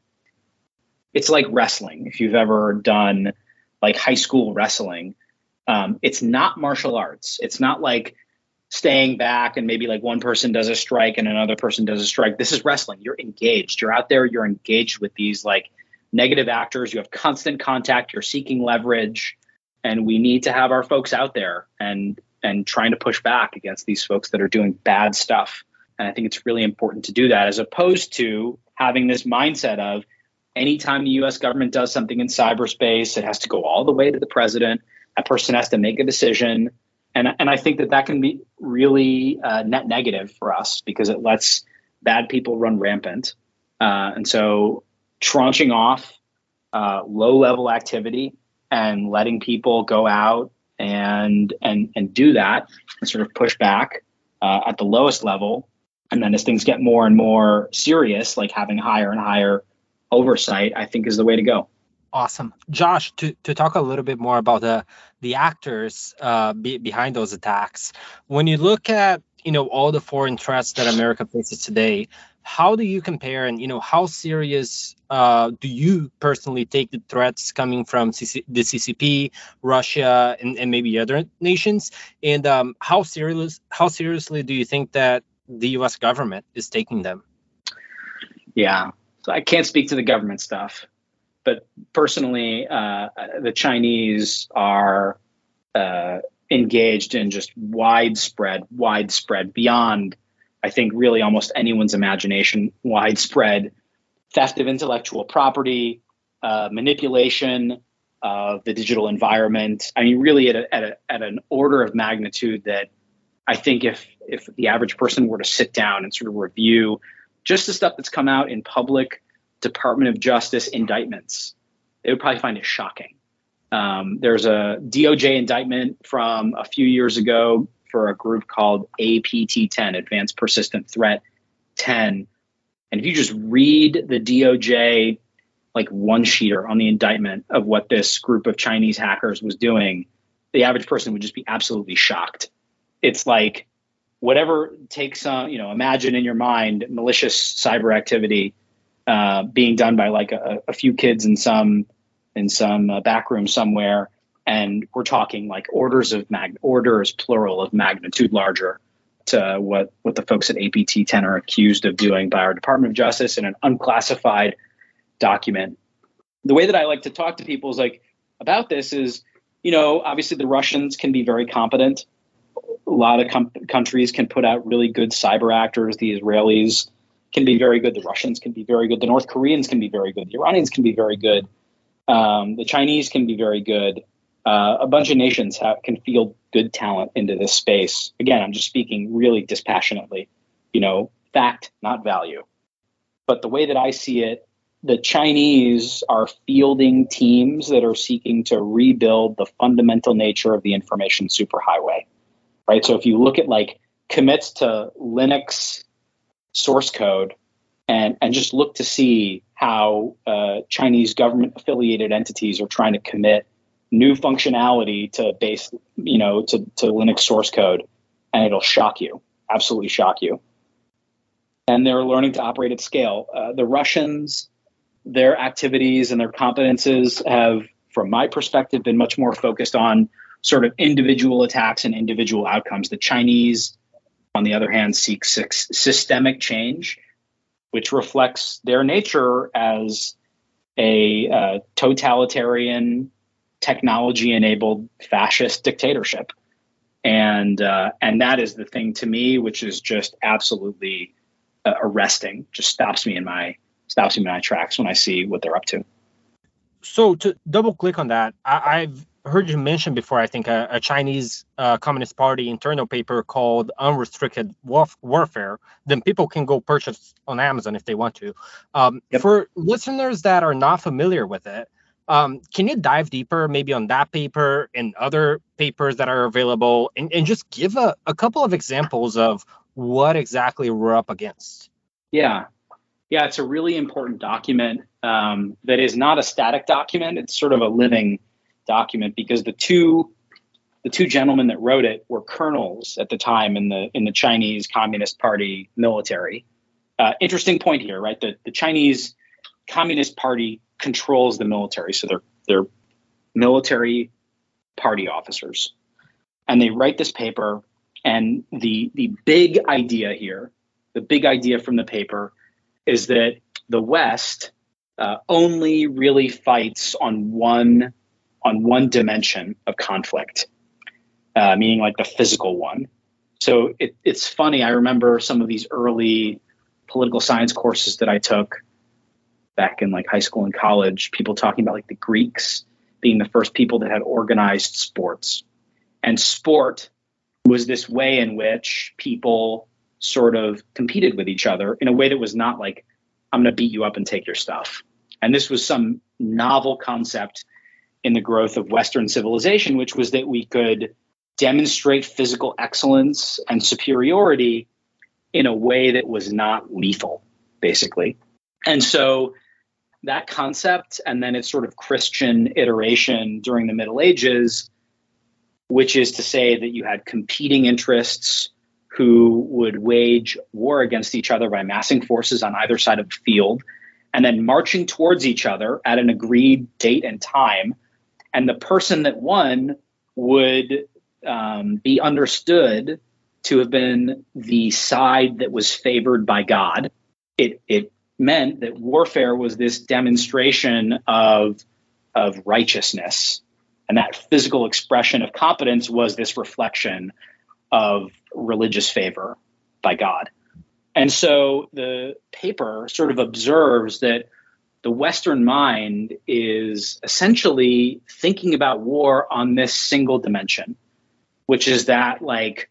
it's like wrestling. If you've ever done like high school wrestling, um, it's not martial arts. It's not like staying back and maybe like one person does a strike and another person does a strike. This is wrestling. You're engaged. You're out there. You're engaged with these like negative actors. You have constant contact. You're seeking leverage, and we need to have our folks out there and and trying to push back against these folks that are doing bad stuff. And I think it's really important to do that as opposed to having this mindset of anytime the US government does something in cyberspace, it has to go all the way to the president. That person has to make a decision. And, and I think that that can be really uh, net negative for us because it lets bad people run rampant. Uh, and so tranching off uh, low level activity and letting people go out and and and do that and sort of push back uh, at the lowest level. And then as things get more and more serious, like having higher and higher oversight, I think is the way to go. Awesome, Josh. To, to talk a little bit more about the the actors uh, be, behind those attacks, when you look at you know all the foreign threats that America faces today, how do you compare and you know how serious uh, do you personally take the threats coming from CC- the CCP, Russia, and, and maybe other nations, and um, how serious how seriously do you think that the U.S. government is taking them? Yeah, so I can't speak to the government stuff, but personally, uh, the Chinese are uh, engaged in just widespread, widespread, beyond, I think, really almost anyone's imagination, widespread theft of intellectual property, uh, manipulation of the digital environment. I mean, really at, a, at, a, at an order of magnitude that I think if if the average person were to sit down and sort of review just the stuff that's come out in public Department of Justice indictments. They would probably find it shocking. Um, there's a DOJ indictment from a few years ago for a group called APT10, Advanced Persistent Threat 10. And if you just read the DOJ like one sheeter on the indictment of what this group of Chinese hackers was doing, the average person would just be absolutely shocked. It's like whatever takes on, you know, imagine in your mind malicious cyber activity uh, being done by like a, a, few kids in some in some uh, back room somewhere, and we're talking like orders of mag orders plural of magnitude larger to what what the folks at APT 10 are accused of doing by our Department of Justice in an unclassified document. The way that I like to talk to people is like about this is, you know, obviously the Russians can be very competent. A lot of com- countries can put out really good cyber actors. The Israelis can be very good. The Russians can be very good. The North Koreans can be very good. The Iranians can be very good. Um, the Chinese can be very good. Uh, a bunch of nations have, can field good talent into this space. Again, I'm just speaking really dispassionately, you know, fact, not value. But the way that I see it, the Chinese are fielding teams that are seeking to rebuild the fundamental nature of the information superhighway, right? So if you look at like commits to Linux source code and, and just look to see how uh, Chinese government affiliated entities are trying to commit new functionality to base, you know, to, to Linux source code, and it'll shock you, absolutely shock you. And they're learning to operate at scale. Uh, the Russians, their activities and their competences have, from my perspective, been much more focused on sort of individual attacks and individual outcomes. The Chinese on the other hand, seek systemic change, which reflects their nature as a uh, totalitarian, technology enabled fascist dictatorship. And, uh, and that is the thing to me, which is just absolutely uh, arresting, just stops me in my, stops me in my tracks when I see what they're up to. So to double click on that, I, I've heard you mention before, I think, a, a Chinese uh, Communist Party internal paper called Unrestricted Warf- Warfare. Then people can go purchase on Amazon if they want to. Um, yep. For listeners that are not familiar with it, um, can you dive deeper maybe on that paper and other papers that are available and, and just give a, a couple of examples of what exactly we're up against? Yeah. Yeah, it's a really important document um, that is not a static document. It's sort of a living document because the two the two gentlemen that wrote it were colonels at the time in the in the Chinese Communist Party military. Uh, interesting point here, right? The the Chinese Communist Party controls the military, so they're they're military party officers, and they write this paper. And the the big idea here, the big idea from the paper, is that the West uh, only really fights on one on one dimension of conflict, uh, meaning like the physical one. So it, it's funny. I remember some of these early political science courses that I took back in like high school and college. People talking about like the Greeks being the first people that had organized sports, and sport was this way in which people sort of competed with each other in a way that was not like I'm going to beat you up and take your stuff. And this was some novel concept in the growth of Western civilization, which was that we could demonstrate physical excellence and superiority in a way that was not lethal, basically. And so that concept, and then its sort of Christian iteration during the Middle Ages, which is to say that you had competing interests who would wage war against each other by massing forces on either side of the field and then marching towards each other at an agreed date and time and the person that won would um, be understood to have been the side that was favored by God. It it meant that warfare was this demonstration of of righteousness, and that physical expression of competence was this reflection of religious favor by God. And so the paper sort of observes that the Western mind is essentially thinking about war on this single dimension, which is that like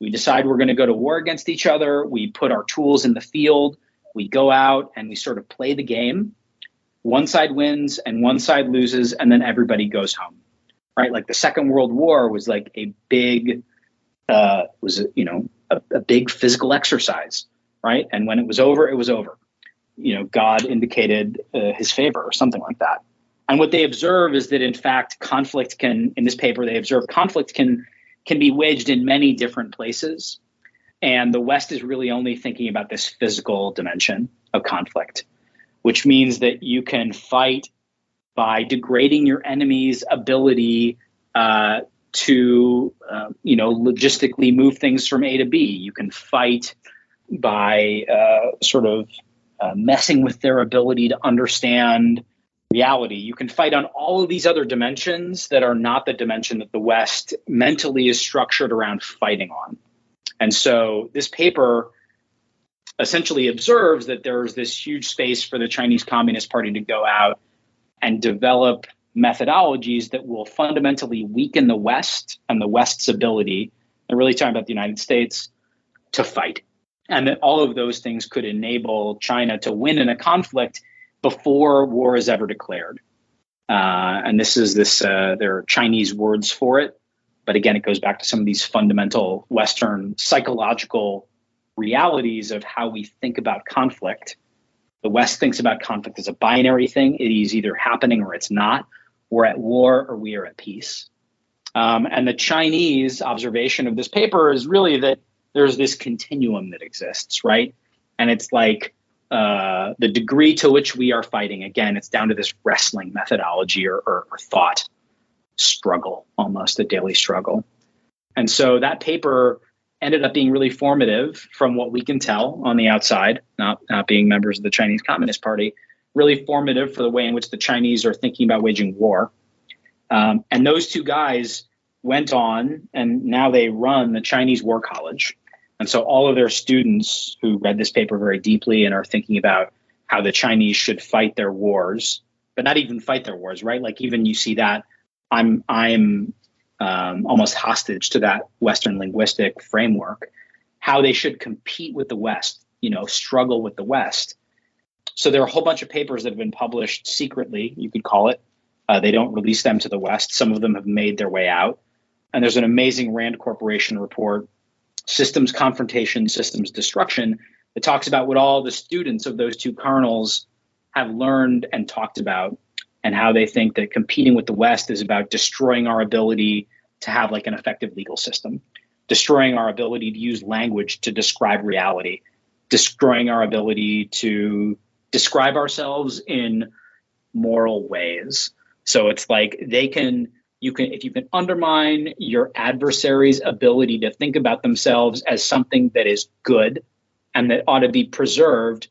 we decide we're going to go to war against each other, we put our tools in the field, we go out and we sort of play the game. One side wins and one side loses, and then everybody goes home. Right? Like the Second World War was like a big uh, was you know a, a big physical exercise, right? And when it was over, it was over. You know, God indicated uh, His favor or something like that. And what they observe is that in fact, conflict can in this paper they observe conflict can can be waged in many different places. And the West is really only thinking about this physical dimension of conflict, which means that you can fight by degrading your enemy's ability uh, to, uh, you know, logistically move things from A to B. You can fight by uh, sort of uh, messing with their ability to understand reality. You can fight on all of these other dimensions that are not the dimension that the West mentally is structured around fighting on. And so this paper essentially observes that there's this huge space for the Chinese Communist Party to go out and develop methodologies that will fundamentally weaken the West and the West's ability, and really talking about the United States, to fight. And that all of those things could enable China to win in a conflict before war is ever declared. Uh, and this is this, uh, there are Chinese words for it. But again, it goes back to some of these fundamental Western psychological realities of how we think about conflict. The West thinks about conflict as a binary thing. It is either happening or it's not. We're at war or we are at peace. Um, and the Chinese observation of this paper is really that there's this continuum that exists, right? And it's like uh, the degree to which we are fighting, again, it's down to this wrestling methodology or, or, or thought struggle, almost a daily struggle. And so that paper ended up being really formative from what we can tell on the outside, not, not being members of the Chinese Communist Party, really formative for the way in which the Chinese are thinking about waging war. Um, and those two guys went on and now they run the Chinese War College, and so all of their students who read this paper very deeply and are thinking about how the Chinese should fight their wars, but not even fight their wars, right? Like even you see that I'm I'm um, almost hostage to that Western linguistic framework, how they should compete with the West, you know, struggle with the West. So there are a whole bunch of papers that have been published secretly, you could call it. Uh, they don't release them to the West. Some of them have made their way out. And there's an amazing Rand Corporation report systems confrontation, systems destruction. It talks about what all the students of those two colonels have learned and talked about, and how they think that competing with the West is about destroying our ability to have like an effective legal system, destroying our ability to use language to describe reality, destroying our ability to describe ourselves in moral ways. So it's like they can you can if you can undermine your adversary's ability to think about themselves as something that is good and that ought to be preserved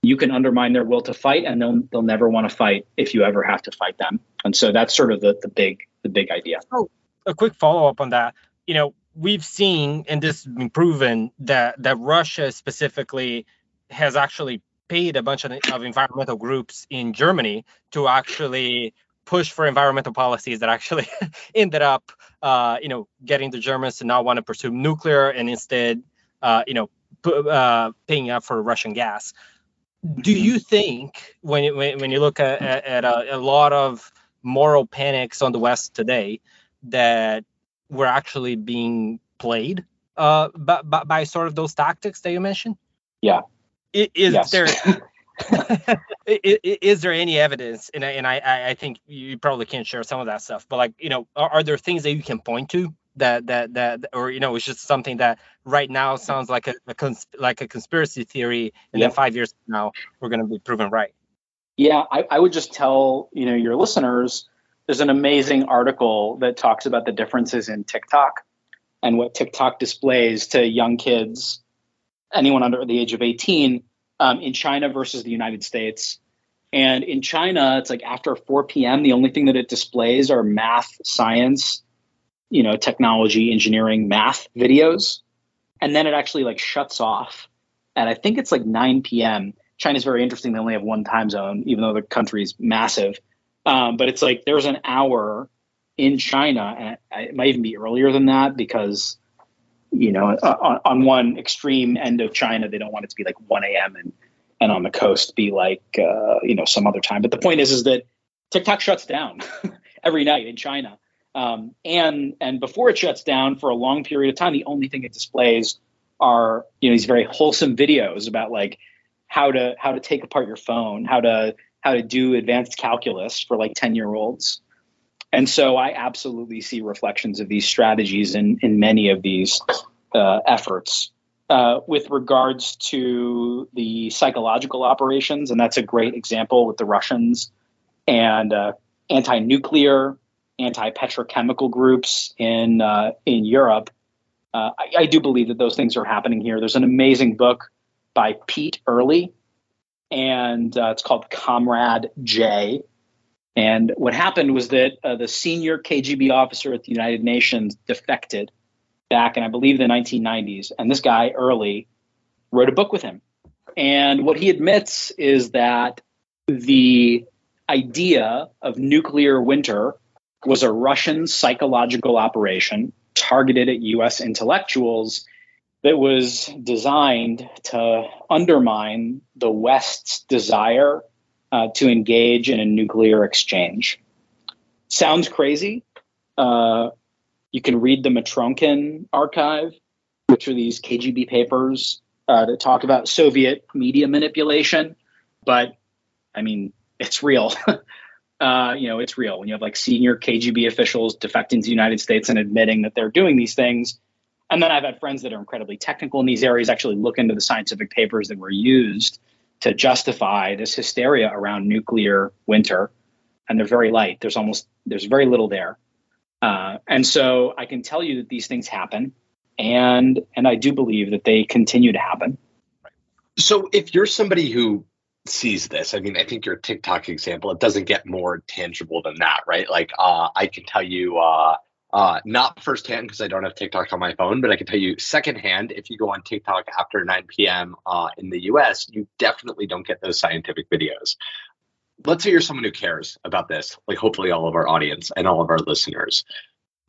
you can undermine their will to fight and they'll they'll never want to fight if you ever have to fight them. And so that's sort of the the big the big idea. Oh a quick follow-up on that. You know we've seen and this has been proven that that russia specifically has actually paid a bunch of, of environmental groups in germany to actually push for environmental policies that actually ended up, uh, you know, getting the Germans to not want to pursue nuclear and instead, uh, you know, p- uh, paying up for Russian gas. Do mm-hmm. you think when you, when, you look at, at a, a, lot of moral panics on the West today that we're actually being played uh, by, by, by sort of those tactics that you mentioned? Yeah. Is, is yes. there is, there any evidence and I, and I, I think you probably can't share some of that stuff but like you know are, are, there things that you can point to that that that or you know it's just something that right now sounds like a, a cons- like a conspiracy theory and then five years from now we're going to be proven right? Yeah I, I would just tell you know your listeners there's an amazing article that talks about the differences in tiktok and what tiktok displays to young kids anyone under the age of 18 um, in China versus the United States. And in China, it's like after 4 p.m., the only thing that it displays are math, science, you know, technology, engineering, math videos. And then it actually like shuts off. And I think it's like 9 p.m. China's very interesting. They only have one time zone, even though the country is massive. Um, but it's like there's an hour in China, and it might even be earlier than that because you know, on, on, one extreme end of China, they don't want it to be like 1 a.m. and and on the coast be like uh, you know some other time. But the point is, is that TikTok shuts down every night in China, Um, and and before it shuts down for a long period of time, the only thing it displays are you know these very wholesome videos about like how to how to take apart your phone, how to how to do advanced calculus for like 10 year olds. And so I absolutely see reflections of these strategies in, in many of these uh, efforts. Uh, with regards to the psychological operations, and that's a great example with the Russians and uh, anti-nuclear, anti-petrochemical groups in uh, in Europe. Uh, I, I, do believe that those things are happening here. There's an amazing book by Pete Earley, and uh, it's called Comrade J. And what happened was that uh, the senior KGB officer at the United Nations defected back in, I believe, the 1990s. And this guy, Earley, wrote a book with him. And what he admits is that the idea of nuclear winter was a Russian psychological operation targeted at US intellectuals that was designed to undermine the West's desire uh, to engage in a nuclear exchange. Sounds crazy. Uh, you can read the Mitrokhin archive, which are these KGB papers uh, that talk about Soviet media manipulation. But I mean, it's real. Uh, you know, it's real when you have like senior KGB officials defecting to the United States and admitting that they're doing these things and then I've had friends that are incredibly technical in these areas actually look into the scientific papers that were used to justify this hysteria around nuclear winter. And they're very light. There's almost there's very little there. Uh, and so I can tell you that these things happen, and and I do believe that they continue to happen. So if you're somebody who sees this, I mean, I think your TikTok example, it doesn't get more tangible than that, right? Like uh, I can tell you. Uh, uh, not firsthand because I don't have TikTok on my phone, but I can tell you secondhand. If you go on TikTok after 9 p.m. Uh, in the U.S., you definitely don't get those scientific videos. Let's say you're someone who cares about this, like hopefully all of our audience and all of our listeners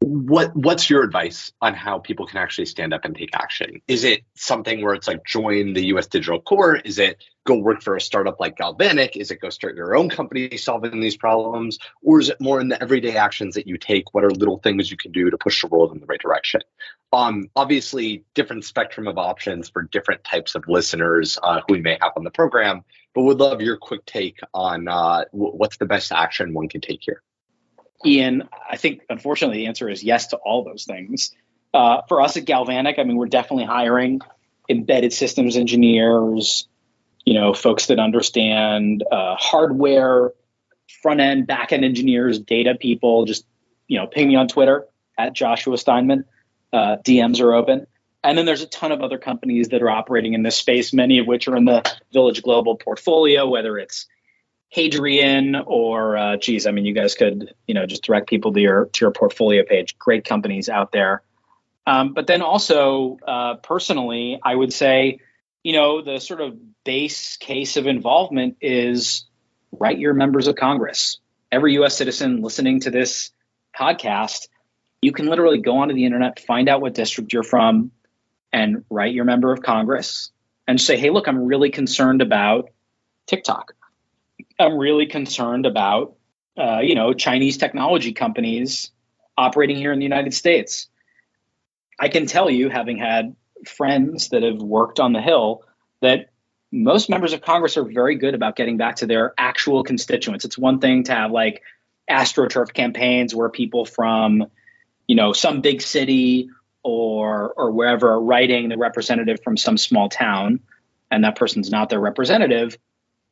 what what's your advice on how people can actually stand up and take action? Is it something where it's like join the us Digital Corps? Is it go work for a startup like galvanic? Is it go start your own company solving these problems? Or is it more in the everyday actions that you take? What are little things you can do to push the world in the right direction? Um, obviously different spectrum of options for different types of listeners uh, who we may have on the program but would love your quick take on uh, w- what's the best action one can take here Ian, I think unfortunately the answer is yes to all those things. Uh, for us at Galvanic, I mean, we're definitely hiring embedded systems engineers, you know, folks that understand uh, hardware, front end, back end engineers, data people. Just you know, ping me on Twitter at Joshua Steinman. Uh, DMs are open. And then there's a ton of other companies that are operating in this space, many of which are in the Village Global portfolio, whether it's Hadrian or uh, geez, I mean, you guys could you know just direct people to your to your portfolio page. Great companies out there. Um, but then also uh, personally, I would say you know the sort of base case of involvement is write your members of Congress. Every U.S. citizen listening to this podcast, you can literally go onto the internet, find out what district you're from, and write your member of Congress and say, hey, look, I'm really concerned about TikTok. I'm really concerned about, uh, you know, Chinese technology companies operating here in the United States. I can tell you, having had friends that have worked on the Hill, that most members of Congress are very good about getting back to their actual constituents. It's one thing to have like astroturf campaigns where people from, you know, some big city or or wherever are writing the representative from some small town, and that person's not their representative.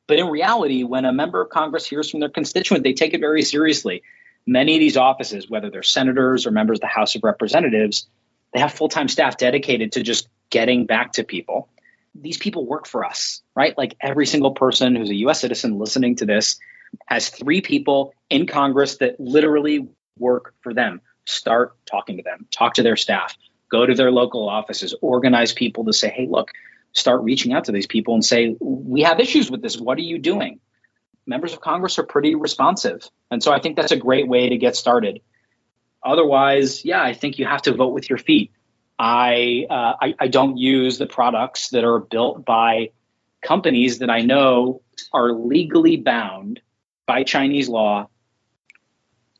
But in reality, when a member of Congress hears from their constituent, they take it very seriously. Many of these offices, whether they're senators or members of the House of Representatives, they have full time staff dedicated to just getting back to people. These people work for us, right? Like every single person who's a US citizen listening to this has three people in Congress that literally work for them. Start talking to them, talk to their staff, go to their local offices, organize people to say, hey, look, start reaching out to these people and say, we have issues with this. What are you doing? Members of Congress are pretty responsive. And so I think that's a great way to get started. Otherwise, yeah, I think you have to vote with your feet. I, uh, I, I don't use the products that are built by companies that I know are legally bound by Chinese law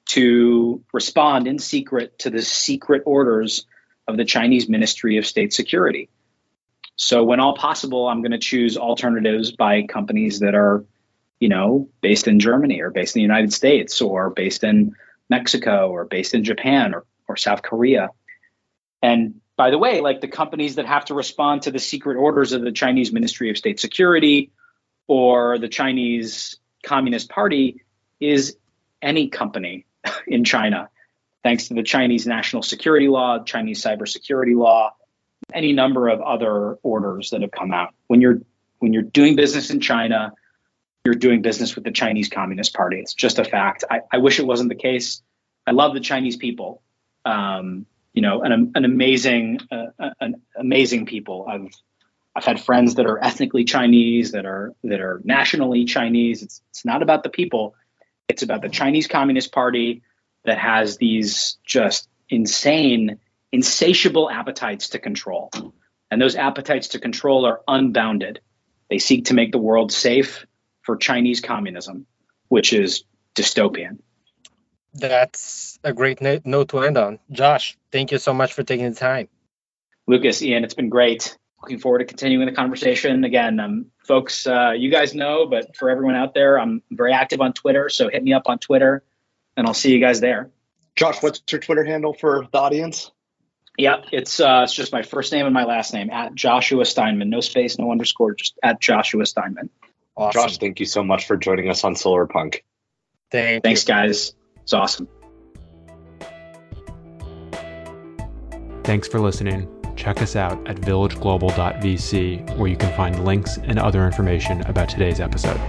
to respond in secret to the secret orders of the Chinese Ministry of State Security. So, when all possible, I'm going to choose alternatives by companies that are, you know, based in Germany or based in the United States or based in Mexico or based in Japan or, or South Korea. And by the way, like the companies that have to respond to the secret orders of the Chinese Ministry of State Security or the Chinese Communist Party is any company in China, thanks to the Chinese national security law, Chinese cybersecurity law, any number of other orders that have come out. When you're when you're doing business in China, you're doing business with the Chinese Communist Party. It's just a fact. I, I wish it wasn't the case. I love the Chinese people. Um, you know, an, an amazing, uh, an amazing people. I've I've had friends that are ethnically Chinese, that are that are nationally Chinese. It's it's not about the people. It's about the Chinese Communist Party that has these just insane, insatiable appetites to control. And those appetites to control are unbounded. They seek to make the world safe for Chinese communism, which is dystopian. That's a great note to end on. Josh, thank you so much for taking the time. Lucas, Ian, it's been great. Looking forward to continuing the conversation. Again, um, folks, uh, you guys know, but for everyone out there, I'm very active on Twitter. So hit me up on Twitter and I'll see you guys there. Josh, what's your Twitter handle for the audience? Yep, it's uh, it's just my first name and my last name at Joshua Steinman. No space, no underscore, just at Joshua Steinman. Awesome. Josh, thank you so much for joining us on Solar Punk. Thank Thanks, you. guys. It's awesome. Thanks for listening. Check us out at villageglobal.vc, where you can find links and other information about today's episode.